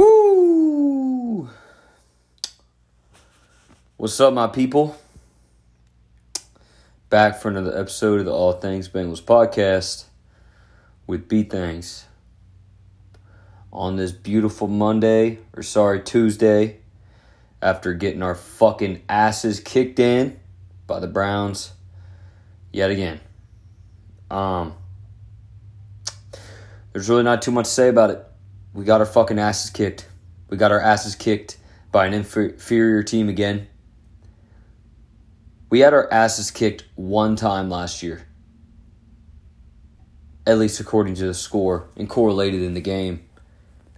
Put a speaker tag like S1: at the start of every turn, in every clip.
S1: Woo! What's up, my people? Back for another episode of the All Things Bengals podcast with B Things. On this beautiful Monday, or sorry, Tuesday, after getting our fucking asses kicked in by the Browns yet again. Um, there's really not too much to say about it. We got our fucking asses kicked. We got our asses kicked by an inferior team again. We had our asses kicked one time last year. At least according to the score and correlated in the game.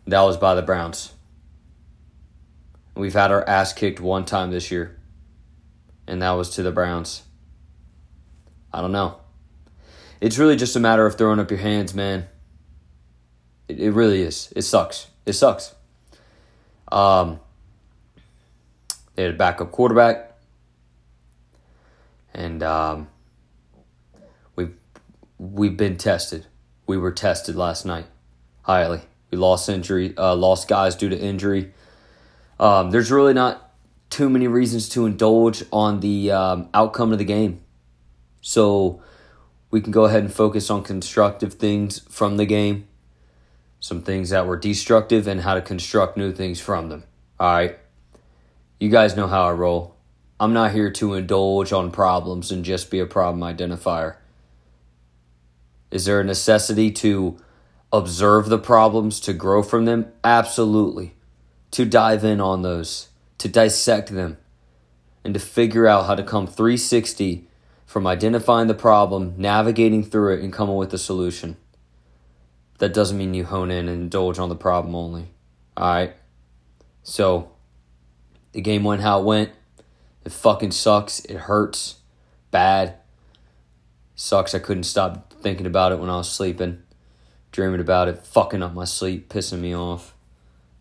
S1: That was by the Browns. We've had our ass kicked one time this year. And that was to the Browns. I don't know. It's really just a matter of throwing up your hands, man. It, it really is. It sucks. It sucks. Um, they had a backup quarterback, and um, we've we've been tested. We were tested last night highly. We lost injury, uh, lost guys due to injury. Um, there's really not too many reasons to indulge on the um, outcome of the game, so we can go ahead and focus on constructive things from the game some things that were destructive and how to construct new things from them. All right. You guys know how I roll. I'm not here to indulge on problems and just be a problem identifier. Is there a necessity to observe the problems, to grow from them? Absolutely. To dive in on those, to dissect them, and to figure out how to come 360 from identifying the problem, navigating through it, and coming with a solution that doesn't mean you hone in and indulge on the problem only. All right. So the game went how it went. It fucking sucks. It hurts bad. Sucks. I couldn't stop thinking about it when I was sleeping, dreaming about it, fucking up my sleep, pissing me off.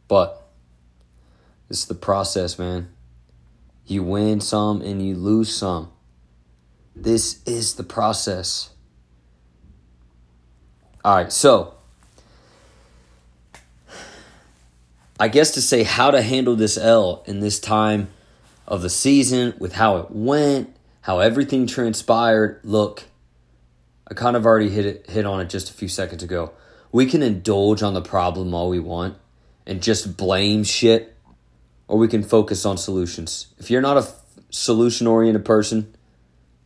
S1: But this is the process, man. You win some and you lose some. This is the process. All right, so I guess to say how to handle this L in this time of the season with how it went, how everything transpired. Look, I kind of already hit it, hit on it just a few seconds ago. We can indulge on the problem all we want and just blame shit, or we can focus on solutions. If you're not a solution oriented person,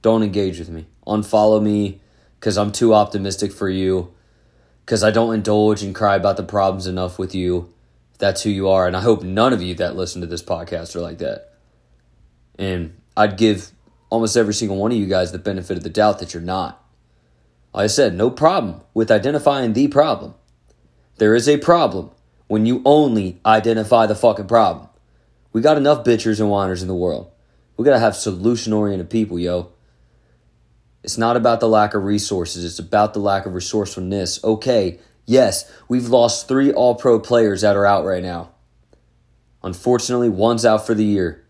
S1: don't engage with me. Unfollow me because I'm too optimistic for you, because I don't indulge and cry about the problems enough with you that's who you are. And I hope none of you that listen to this podcast are like that. And I'd give almost every single one of you guys the benefit of the doubt that you're not. Like I said, no problem with identifying the problem. There is a problem when you only identify the fucking problem. We got enough bitchers and whiners in the world. We gotta have solution oriented people, yo. It's not about the lack of resources, it's about the lack of resourcefulness. Okay, Yes, we've lost three All Pro players that are out right now. Unfortunately, one's out for the year.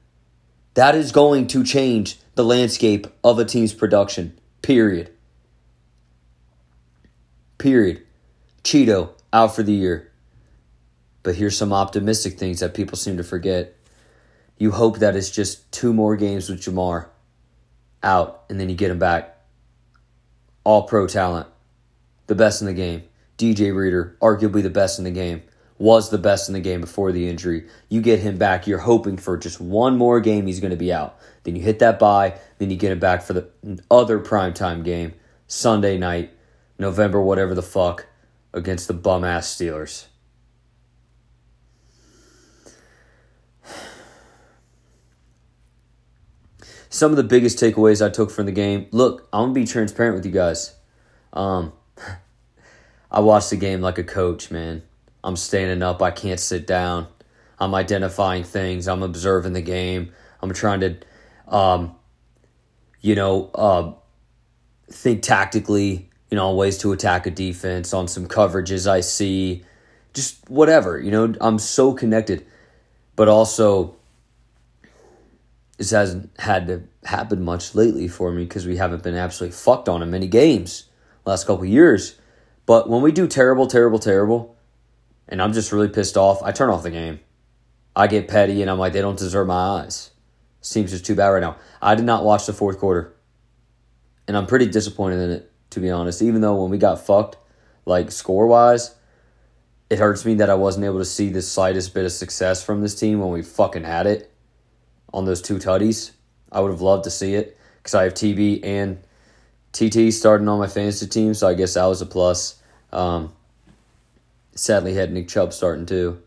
S1: That is going to change the landscape of a team's production. Period. Period. Cheeto out for the year. But here's some optimistic things that people seem to forget. You hope that it's just two more games with Ja'Marr out, and then you get him back. All pro talent. The best in the game. DJ Reader, arguably the best in the game, was the best in the game before the injury. You get him back, you're hoping for just one more game he's going to be out. Then you hit that bye, then you get him back for the other primetime game, Sunday night, November, whatever the fuck, against the bum ass Steelers. Some of the biggest takeaways I took from the game. Look, I'm gonna be transparent with you guys. Um, I watch the game like a coach, man. I'm standing up. I can't sit down. I'm identifying things. I'm observing the game. I'm trying to, um, you know, uh, think tactically, you know, ways to attack a defense, on some coverages I see, just whatever. You know, I'm so connected, but also this hasn't had to happen much lately for me because we haven't been absolutely fucked on in many games last couple years. But when we do terrible, terrible, terrible, and I'm just really pissed off. I turn off the game. I get petty and I'm like, they don't deserve my eyes. Seems just too bad right now. I did not watch the fourth quarter. And I'm pretty disappointed in it, to be honest. Even though when we got fucked, like score wise, it hurts me that I wasn't able to see the slightest bit of success from this team when we fucking had it on those two tutties. I would have loved to see it because I have TB and TT starting on my fantasy team, so I guess that was a plus. Um, sadly, had Nick Chubb starting too,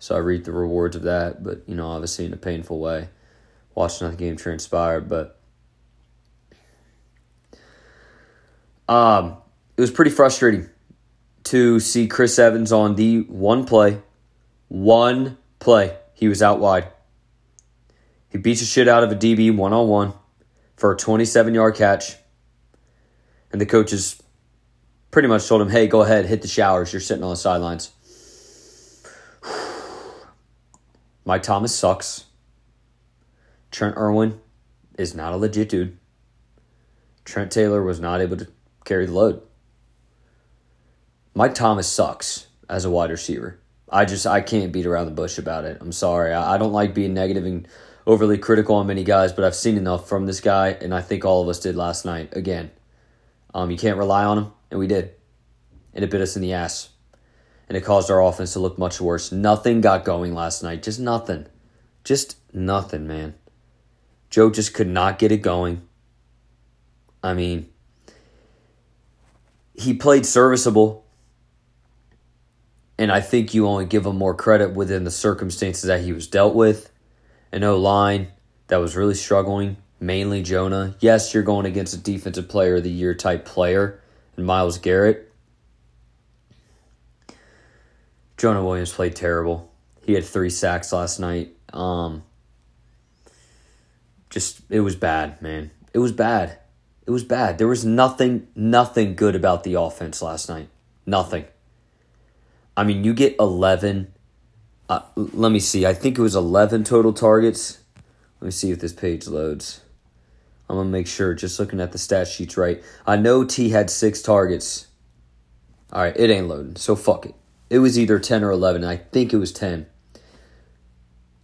S1: so I reap the rewards of that. But you know, obviously in a painful way, watching the game transpire. But um, it was pretty frustrating to see Chris Evans on the one play, one play. He was out wide. He beats the shit out of a DB one on one for a 27 yard catch and the coaches pretty much told him, hey, go ahead, hit the showers. You're sitting on the sidelines. Mike Thomas sucks. Trent Irwin is not a legit dude. Trent Taylor was not able to carry the load. Mike Thomas sucks as a wide receiver. I just I can't beat around the bush about it. I'm sorry. I, I don't like being negative and overly critical on many guys, but I've seen enough from this guy, and I think all of us did last night. Again, um, you can't rely on him, and we did. And it bit us in the ass. And it caused our offense to look much worse. Nothing got going last night. Just nothing. Just nothing, man. Joe just could not get it going. I mean, he played serviceable. And I think you only give him more credit within the circumstances that he was dealt with. An O line that was really struggling mainly Jonah. Yes, you're going against a defensive player of the year type player and Myles Garrett. Jonah Williams played terrible. He had three sacks last night. Um, just it was bad, man. It was bad. It was bad. There was nothing, nothing good about the offense last night. Nothing. I mean, you get eleven. Uh, let me see. I think it was eleven total targets. Let me see if this page loads. I'm gonna make sure, just looking at the stat sheets right. I know T had six targets. All right, it ain't loading, so fuck it. It was either 10 or 11. I think it was 10.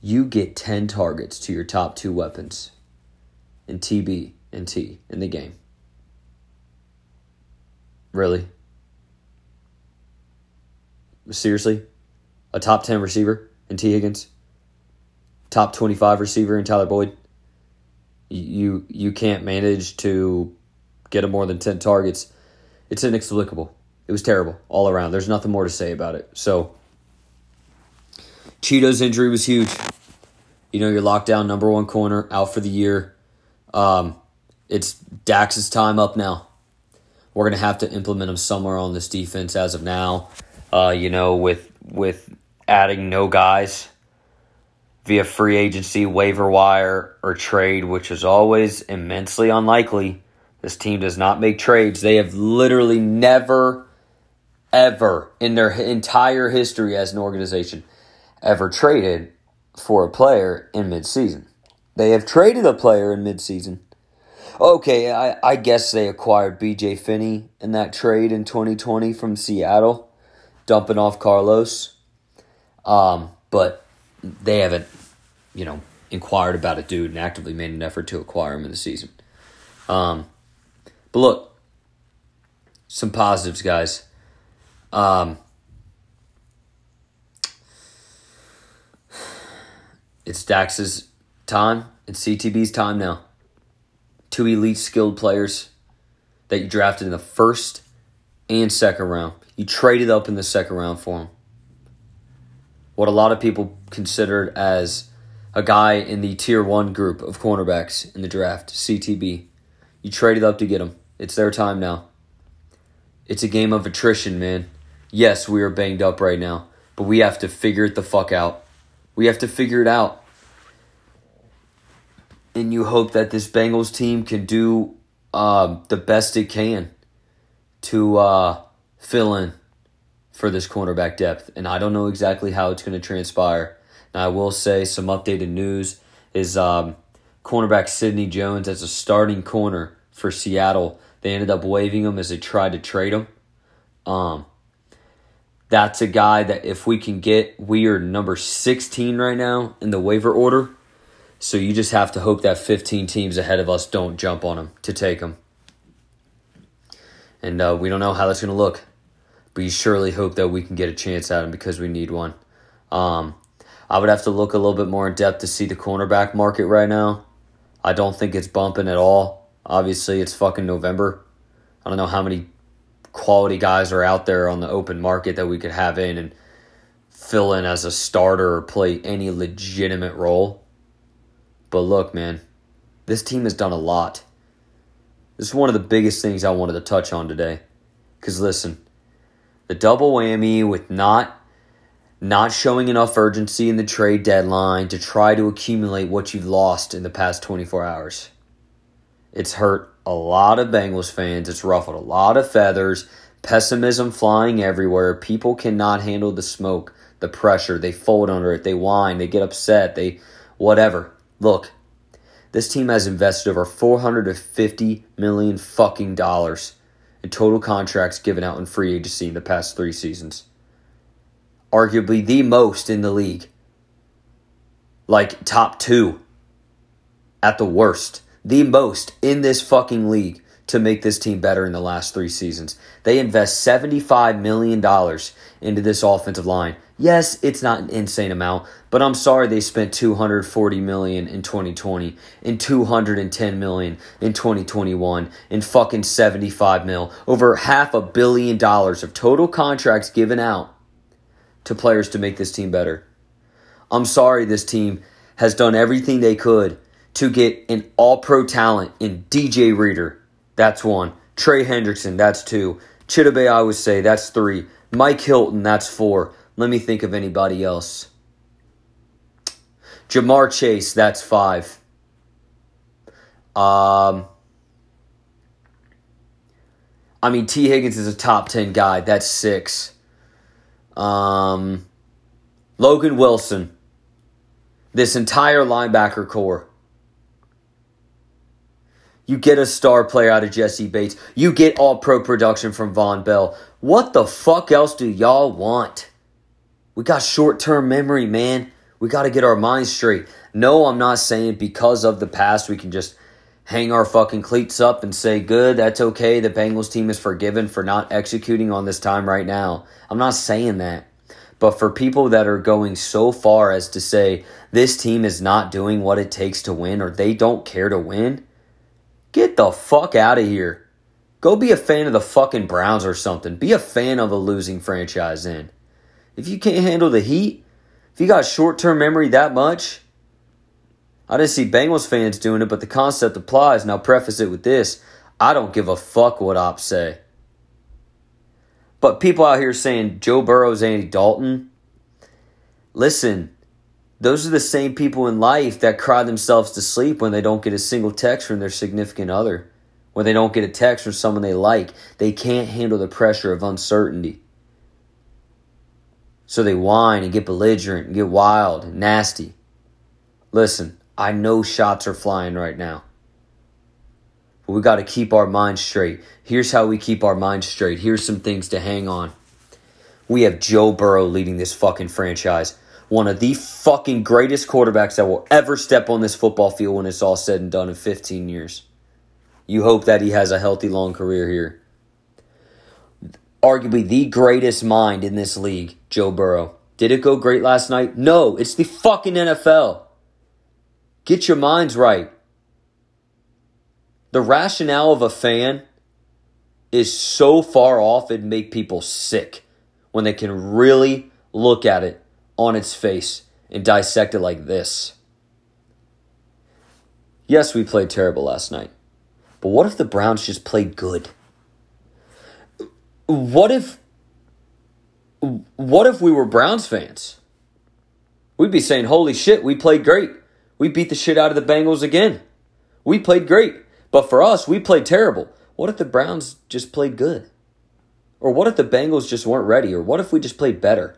S1: You get 10 targets to your top two weapons in TB and T in the game. Really? Seriously? A top 10 receiver in T. Higgins? Top 25 receiver in Tyler Boyd? You you can't manage to get him more than 10 targets, it's inexplicable. It was terrible all around. There's nothing more to say about it. So, Cheeto's injury was huge. You know, your lockdown number one corner out for the year. Um, it's Dax's time up now. We're gonna have to implement him somewhere on this defense as of now. Uh, you know, with with adding no guys via free agency, waiver wire, or trade, which is always immensely unlikely. This team does not make trades. They have literally never, ever in their entire history as an organization ever traded for a player in midseason. They have traded a player in midseason. Okay, I, I guess they acquired BJ Finney in that trade in 2020 from Seattle, dumping off Carlos. Um, but they haven't, you know, inquired about a dude and actively made an effort to acquire him in the season. Um, but look, some positives, guys. Um, it's Dax's time. It's CTB's time now. Two elite skilled players that you drafted in the first and second round. You traded up in the second round for them what a lot of people considered as a guy in the tier one group of cornerbacks in the draft, CTB. You traded up to get him. It's their time now. It's a game of attrition, man. Yes, we are banged up right now, but we have to figure it the fuck out. We have to figure it out. And you hope that this Bengals team can do um, the best it can to uh, fill in for this cornerback depth, and I don't know exactly how it's going to transpire. Now, I will say some updated news is um, cornerback Sidney Jones as a starting corner for Seattle. They ended up waiving him as they tried to trade him. Um, That's a guy that if we can get, we are number 16 right now in the waiver order. So you just have to hope that 15 teams ahead of us don't jump on him to take him. And uh, we don't know how that's going to look. But you surely hope that we can get a chance at him because we need one. Um, I would have to look a little bit more in depth to see the cornerback market right now. I don't think it's bumping at all. Obviously, it's fucking November. I don't know how many quality guys are out there on the open market that we could have in and fill in as a starter or play any legitimate role. But look, man, this team has done a lot. This is one of the biggest things I wanted to touch on today. Because listen, the double whammy with not not showing enough urgency in the trade deadline to try to accumulate what you've lost in the past 24 hours. It's hurt a lot of Bengals fans. It's ruffled a lot of feathers. Pessimism flying everywhere. People cannot handle the smoke, the pressure. They fold under it. They whine. They get upset. They whatever. Look, this team has invested over 450 million fucking dollars in total contracts given out in free agency in the past 3 seasons. Arguably the most in the league. Like top 2 at the worst the most in this fucking league to make this team better in the last three seasons. They invest $75 million into this offensive line. Yes, it's not an insane amount, but I'm sorry they spent 240 million in 2020 and 210 million in 2021 and fucking 75 mil. Over half a billion dollars of total contracts given out to players to make this team better. I'm sorry this team has done everything they could to get an all pro talent in DJ Reader. That's one. Trey Hendrickson, that's two. Chidobe, I would say, that's three. Mike Hilton, that's four. Let me think of anybody else. Ja'Marr Chase, that's five. Um, I mean, T. Higgins is a top 10 guy. That's six. Um, Logan Wilson. This entire linebacker core. You get a star player out of Jessie Bates. You get all pro production from Vonn Bell. What the fuck else do y'all want? We got short term memory, man. We got to get our minds straight. No, I'm not saying because of the past we can just hang our fucking cleats up and say, good, that's okay. The Bengals team is forgiven for not executing on this time right now. I'm not saying that. But for people that are going so far as to say this team is not doing what it takes to win or they don't care to win, Get the fuck out of here. Go be a fan of the fucking Browns or something. Be a fan of a losing franchise then. If you can't handle the heat, if you got short term memory that much, I didn't see Bengals fans doing it, but the concept applies. Now, preface it with this I don't give a fuck what ops say. But people out here saying Joe Burrow's Andy Dalton, listen, those are the same people in life that cry themselves to sleep when they don't get a single text from their significant other. When they don't get a text from someone they like, they can't handle the pressure of uncertainty. So they whine and get belligerent and get wild and nasty. Listen, I know shots are flying right now. But we got to keep our minds straight. Here's how we keep our minds straight. Here's some things to hang on. We have Joe Burrow leading this fucking franchise one of the fucking greatest quarterbacks that will ever step on this football field when it's all said and done in 15 years. You hope that he has a healthy, long career here. Arguably the greatest mind in this league, Joe Burrow. Did it go great last night? No, it's the fucking NFL. Get your minds right. The rationale of a fan is so far off it'd make people sick when they can really look at it on its face and dissect it like this. Yes, we played terrible last night. But what if the Browns just played good? What if what if we were Browns fans? We'd be saying, "Holy shit, we played great. We beat the shit out of the Bengals again. We played great." But for us, we played terrible. What if the Browns just played good? Or what if the Bengals just weren't ready? Or what if we just played better?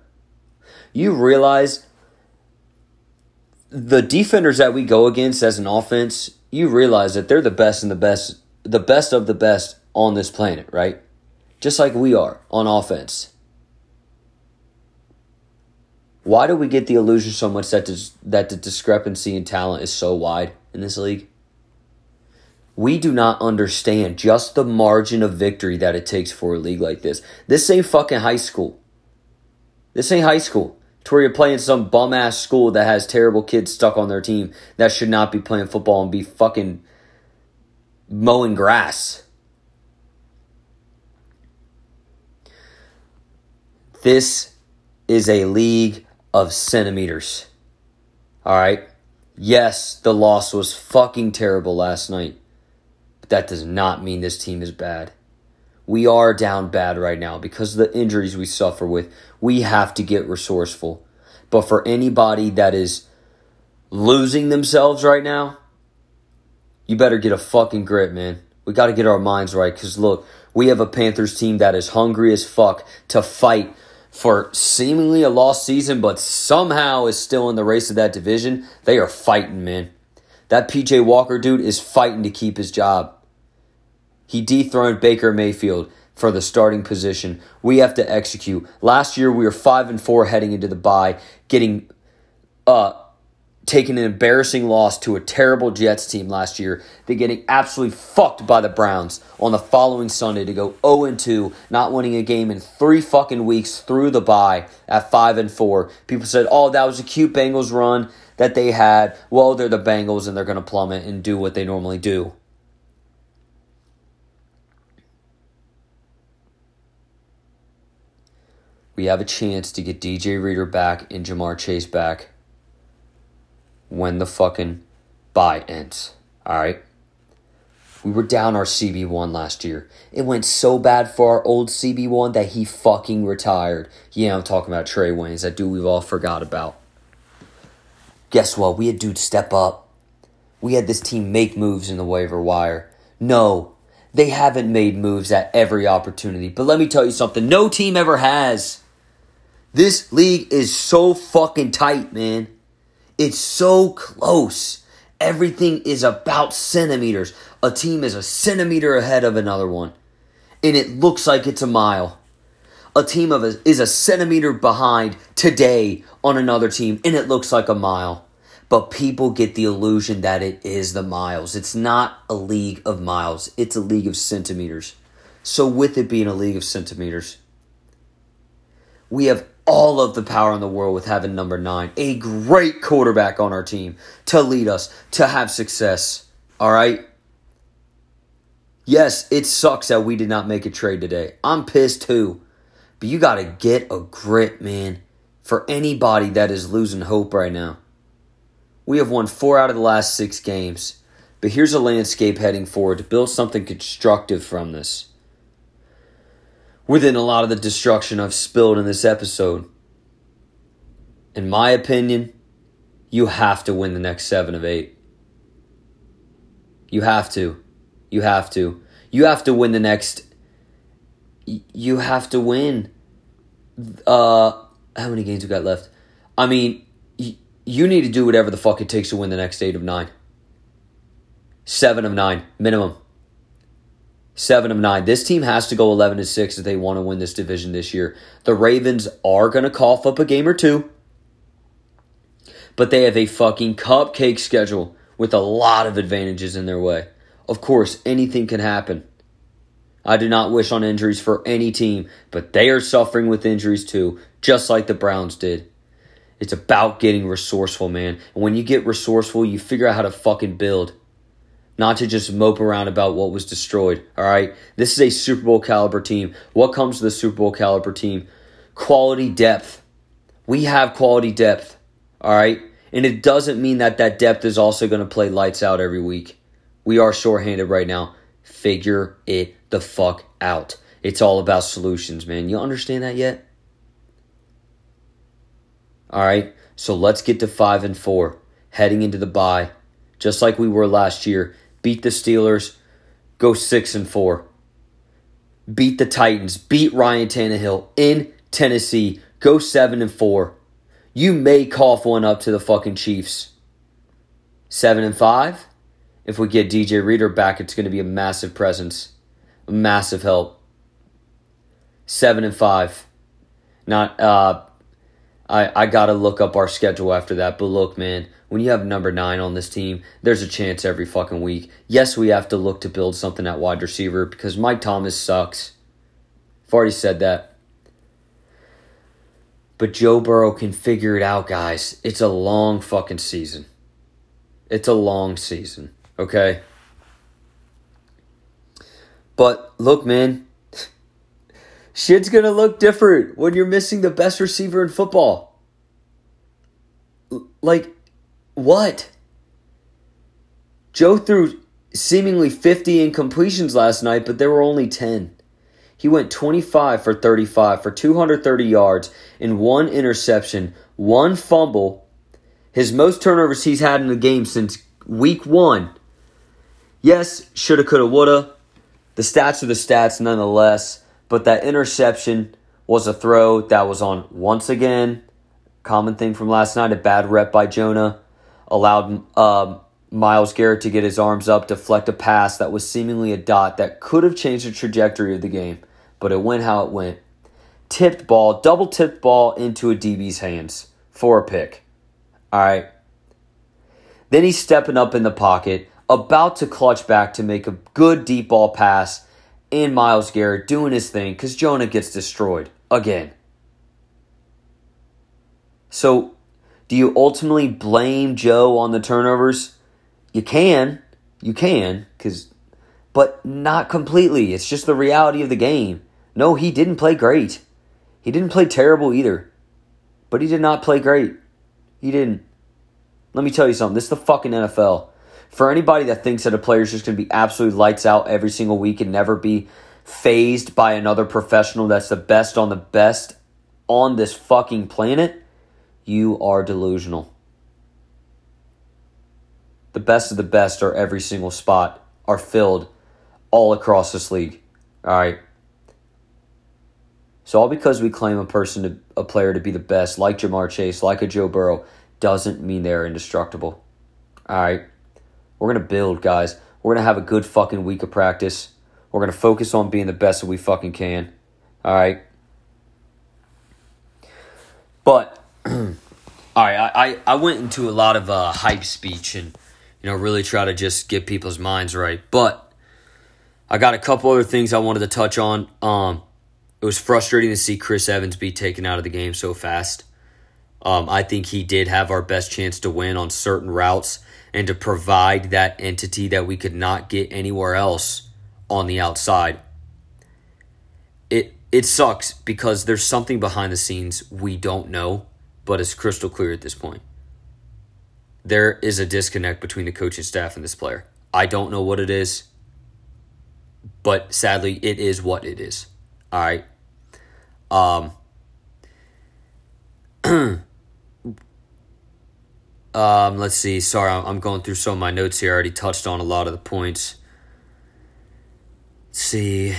S1: You realize the defenders that we go against as an offense, you realize that they're the best and the best, the best of the best on this planet, right? Just like we are on offense. Why do we get the illusion so much that that the discrepancy in talent is so wide in this league? We do not understand just the margin of victory that it takes for a league like this. This ain't fucking high school. This ain't high school. To where you're playing some bum ass school that has terrible kids stuck on their team that should not be playing football and be fucking mowing grass. This is a league of centimeters. All right? Yes, the loss was fucking terrible last night. But that does not mean this team is bad. We are down bad right now because of the injuries we suffer with. We have to get resourceful. But for anybody that is losing themselves right now, you better get a fucking grip, man. We got to get our minds right because look, we have a Panthers team that is hungry as fuck to fight for seemingly a lost season, but somehow is still in the race of that division. They are fighting, man. That PJ Walker dude is fighting to keep his job. He dethroned Baker Mayfield for the starting position. We have to execute. Last year we were 5 and 4 heading into the bye, getting uh taking an embarrassing loss to a terrible Jets team last year. They're getting absolutely fucked by the Browns on the following Sunday to go 0 and 2, not winning a game in 3 fucking weeks through the bye at 5 and 4. People said, "Oh, that was a cute Bengals run that they had." Well, they're the Bengals and they're going to plummet and do what they normally do. We have a chance to get DJ Reader back and Jamar Chase back when the fucking bye ends. All right? We were down our CB1 last year. It went so bad for our old CB1 that he fucking retired. Yeah, I'm talking about Trae Waynes, that dude we've all forgot about. Guess what? We had dudes step up. We had this team make moves in the waiver wire. No, they haven't made moves at every opportunity. But let me tell you something no team ever has. This league is so fucking tight, man. It's so close. Everything is about centimeters. A team is a centimeter ahead of another one, and it looks like it's a mile. A team of a, is a centimeter behind today on another team, and it looks like a mile. But people get the illusion that it is the miles. It's not a league of miles, it's a league of centimeters. So, with it being a league of centimeters, we have all of the power in the world with having number nine, a great quarterback on our team to lead us to have success. All right. Yes, it sucks that we did not make a trade today. I'm pissed too. But you got to get a grip, man, for anybody that is losing hope right now. We have won four out of the last six games. But here's a landscape heading forward to build something constructive from this within a lot of the destruction I've spilled in this episode. In my opinion, you have to win the next seven of eight. You have to. You have to. You have to win the next. You have to win. Uh, how many games we got left? I mean, you need to do whatever the fuck it takes to win the next eight of nine. Seven of nine, minimum seven of nine. This team has to go eleven to six if they want to win this division this year. The Ravens are going to cough up a game or two, but they have a fucking cupcake schedule with a lot of advantages in their way. Of course, anything can happen. I do not wish on injuries for any team, but they are suffering with injuries too, just like the Browns did. It's about getting resourceful, man. And when you get resourceful, you figure out how to fucking build not to just mope around about what was destroyed. All right. This is a Super Bowl caliber team. What comes to the Super Bowl caliber team? Quality depth. We have quality depth. All right. And it doesn't mean that that depth is also going to play lights out every week. We are shorthanded right now. Figure it the fuck out. It's all about solutions, man. You understand that yet? All right. So let's get to 5 and 4 heading into the bye just like we were last year beat the Steelers, go six and four. Beat the Titans, beat Ryan Tannehill in Tennessee, go seven and four. You may cough one up to the fucking Chiefs. Seven and five. If we get DJ Reader back, it's going to be a massive presence, a massive help. Seven and five. Not uh, I, I got to look up our schedule after that. But look, man, when you have number nine on this team, there's a chance every fucking week. Yes, we have to look to build something at wide receiver because Mike Thomas sucks. I've already said that. But Joe Burrow can figure it out, guys. It's a long fucking season. It's a long season, okay? But look, man, shit's gonna look different when you're missing the best receiver in football. Like, what? Joe threw seemingly 50 incompletions last night, but there were only 10. He went 25 for 35 for 230 yards and one interception, one fumble, his most turnovers he's had in the game since week one. Yes, shoulda, coulda, woulda. The stats are the stats nonetheless, but that interception was a throw that was on once again. Common thing from last night, a bad rep by Jonah allowed uh, Myles Garrett to get his arms up, deflect a pass that was seemingly a dot that could have changed the trajectory of the game, but it went how it went. Tipped ball, double tipped ball into a DB's hands for a pick. All right. Then he's stepping up in the pocket, about to clutch back to make a good deep ball pass, and Myles Garrett doing his thing because Jonah gets destroyed again. So, do you ultimately blame Joe on the turnovers? You can, you can, because, but not completely. It's just the reality of the game. No, he didn't play great. He didn't play terrible either, but he did not play great. He didn't. Let me tell you something. This is the fucking NFL. For anybody that thinks that a player is just going to be absolutely lights out every single week and never be phased by another professional that's the best on the best on this fucking planet, you are delusional. The best of the best are every single spot are filled all across this league. All right. So all because we claim a person to a player to be the best, like Ja'Marr Chase, like a Joe Burrow, doesn't mean they're indestructible. All right. We're gonna build, guys. We're gonna have a good fucking week of practice. We're gonna focus on being the best that we fucking can. All right. But all right, I, I I, went into a lot of uh, hype speech and you know really try to just get people's minds right. But I got a couple other things I wanted to touch on. Um, it was frustrating to see Chris Evans be taken out of the game so fast. Um, I think he did have our best chance to win on certain routes and to provide that entity that we could not get anywhere else on the outside. It it sucks because there's something behind the scenes we don't know, but it's crystal clear at this point. There is a disconnect between the coaching staff and this player. I don't know what it is, but sadly, it is what it is. All right. Um. um. Let's see. Sorry, I'm going through some of my notes here. I already touched on a lot of the points. Let's see.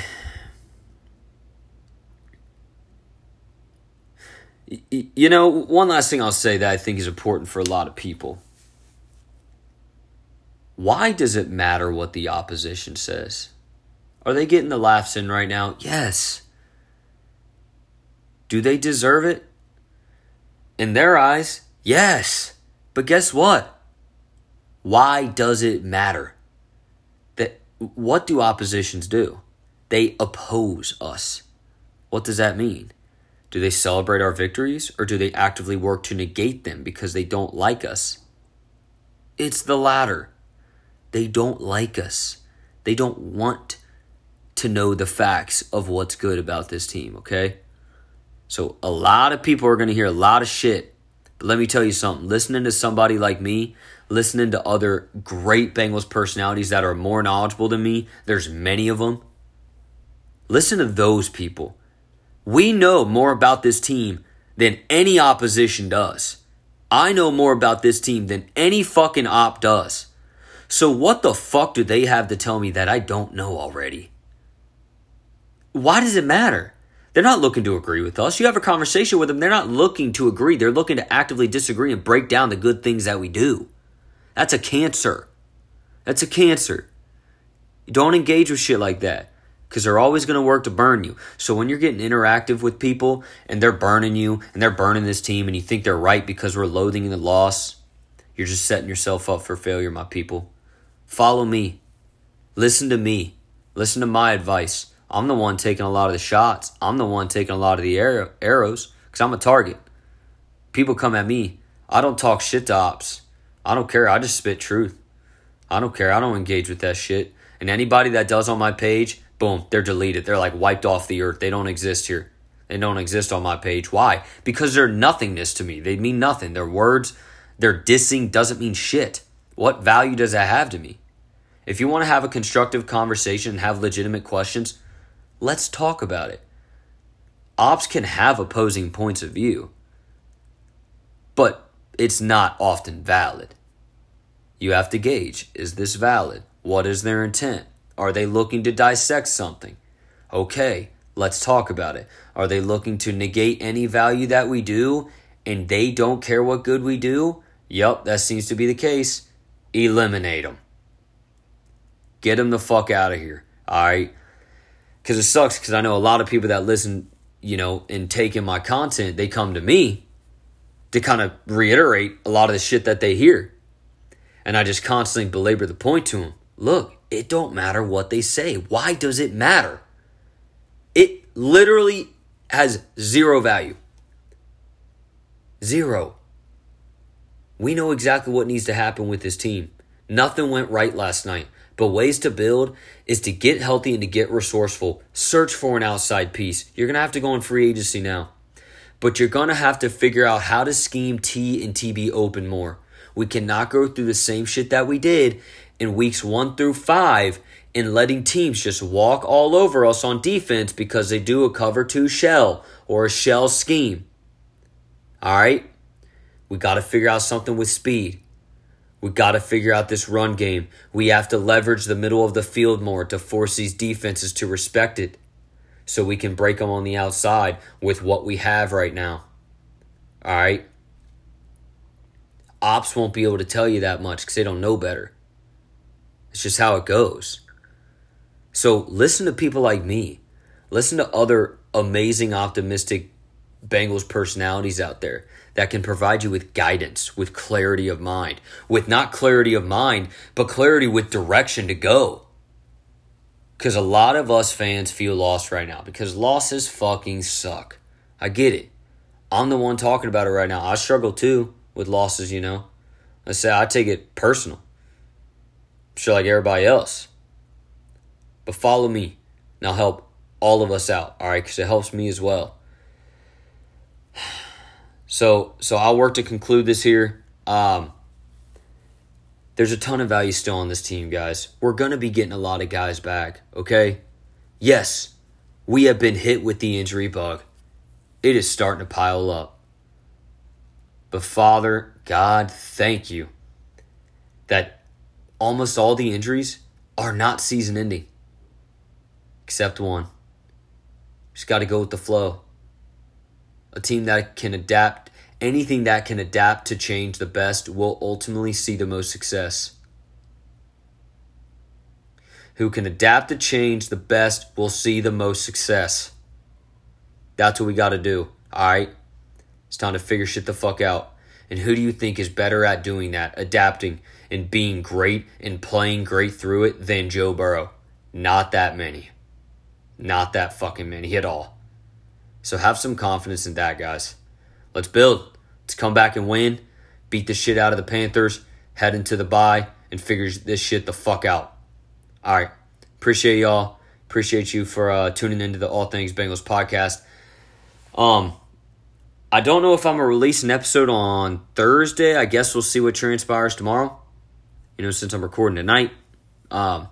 S1: You know, one last thing I'll say that I think is important for a lot of people. Why does it matter what the opposition says? Are they getting the laughs in right now? Yes. Do they deserve it? In their eyes, yes. But guess what? Why does it matter? That what do oppositions do? They oppose us. What does that mean? Do they celebrate our victories or do they actively work to negate them because they don't like us? It's the latter. They don't like us. They don't want to know the facts of what's good about this team, okay? So a lot of people are going to hear a lot of shit. But let me tell you something. Listening to somebody like me, listening to other great Bengals personalities that are more knowledgeable than me, there's many of them. Listen to those people. We know more about this team than any opposition does. I know more about this team than any fucking op does. So what the fuck do they have to tell me that I don't know already? Why does it matter? They're not looking to agree with us. You have a conversation with them, they're not looking to agree. They're looking to actively disagree and break down the good things that we do. That's a cancer. That's a cancer. Don't engage with shit like that. because they're always going to work to burn you. So when you're getting interactive with people and they're burning you and they're burning this team and you think they're right because we're loathing the loss, you're just setting yourself up for failure, my people. Follow me. Listen to me. Listen to my advice. I'm the one taking a lot of the shots. I'm the one taking a lot of the arrow, arrows because I'm a target. People come at me. I don't talk shit to ops. I don't care. I just spit truth. I don't care. I don't engage with that shit. And anybody that does on my page, boom, they're deleted. They're like wiped off the earth. They don't exist here. They don't exist on my page. Why? Because they're nothingness to me. They mean nothing. Their words, their dissing doesn't mean shit. What value does that have to me? If you want to have a constructive conversation and have legitimate questions, let's talk about it. Ops can have opposing points of view, but it's not often valid. You have to gauge is this valid? What is their intent? Are they looking to dissect something? Okay, let's talk about it. Are they looking to negate any value that we do and they don't care what good we do? Yep, that seems to be the case. Eliminate them. Get them the fuck out of here. All right. Because it sucks because I know a lot of people that listen, you know, and take in my content, they come to me to kind of reiterate a lot of the shit that they hear. And I just constantly belabor the point to them. Look, it don't matter what they say. Why does it matter? It literally has zero value. Zero. We know exactly what needs to happen with this team. Nothing went right last night. But ways to build is to get healthy and to get resourceful. Search for an outside piece. You're going to have to go in free agency now. But you're going to have to figure out how to scheme T and TB open more. We cannot go through the same shit that we did in weeks one through five in letting teams just walk all over us on defense because they do a cover two shell or a shell scheme. All right? We got to figure out something with speed. We got to figure out this run game. We have to leverage the middle of the field more to force these defenses to respect it so we can break them on the outside with what we have right now. All right? Ops won't be able to tell you that much because they don't know better. It's just how it goes. So listen to people like me. Listen to other amazing, optimistic Bengals personalities out there that can provide you with guidance, with clarity of mind, with not clarity of mind, but clarity with direction to go. Because a lot of us fans feel lost right now because losses fucking suck. I get it. I'm the one talking about it right now. I struggle too with losses, you know. I say I take it personal sure like everybody else. But follow me, and I'll help all of us out, all right? Because it helps me as well. So, so I'll work to conclude this here. Um, there's a ton of value still on this team, guys. We're to be getting a lot of guys back, okay? Yes, we have been hit with the injury bug. It is starting to pile up. But Father, God, thank you that almost all the injuries are not season ending, except one. Just got to go with the flow. A team that can adapt, anything that can adapt to change the best will ultimately see the most success. Who can adapt to change the best will see the most success. That's what we got to do. All right? It's time to figure shit the fuck out. And who do you think is better at doing that, adapting and being great and playing great through it than Joe Burrow? Not that many. Not that fucking many at all. So have some confidence in that, guys. Let's build. Let's come back and win. Beat the shit out of the Panthers. Head into the bye and figure this shit the fuck out. All right. Appreciate y'all. Appreciate you for uh, tuning into the All Things Bengals podcast. Um, I don't know if I'm gonna release an episode on Thursday. I guess we'll see what transpires tomorrow. You know, since I'm recording tonight. Um,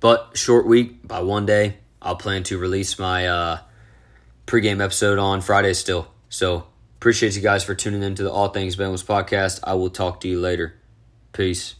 S1: but short week by one day. I'll plan to release my uh, pregame episode on Friday still. So appreciate you guys for tuning into the All Things Bengals podcast. I will talk to you later. Peace.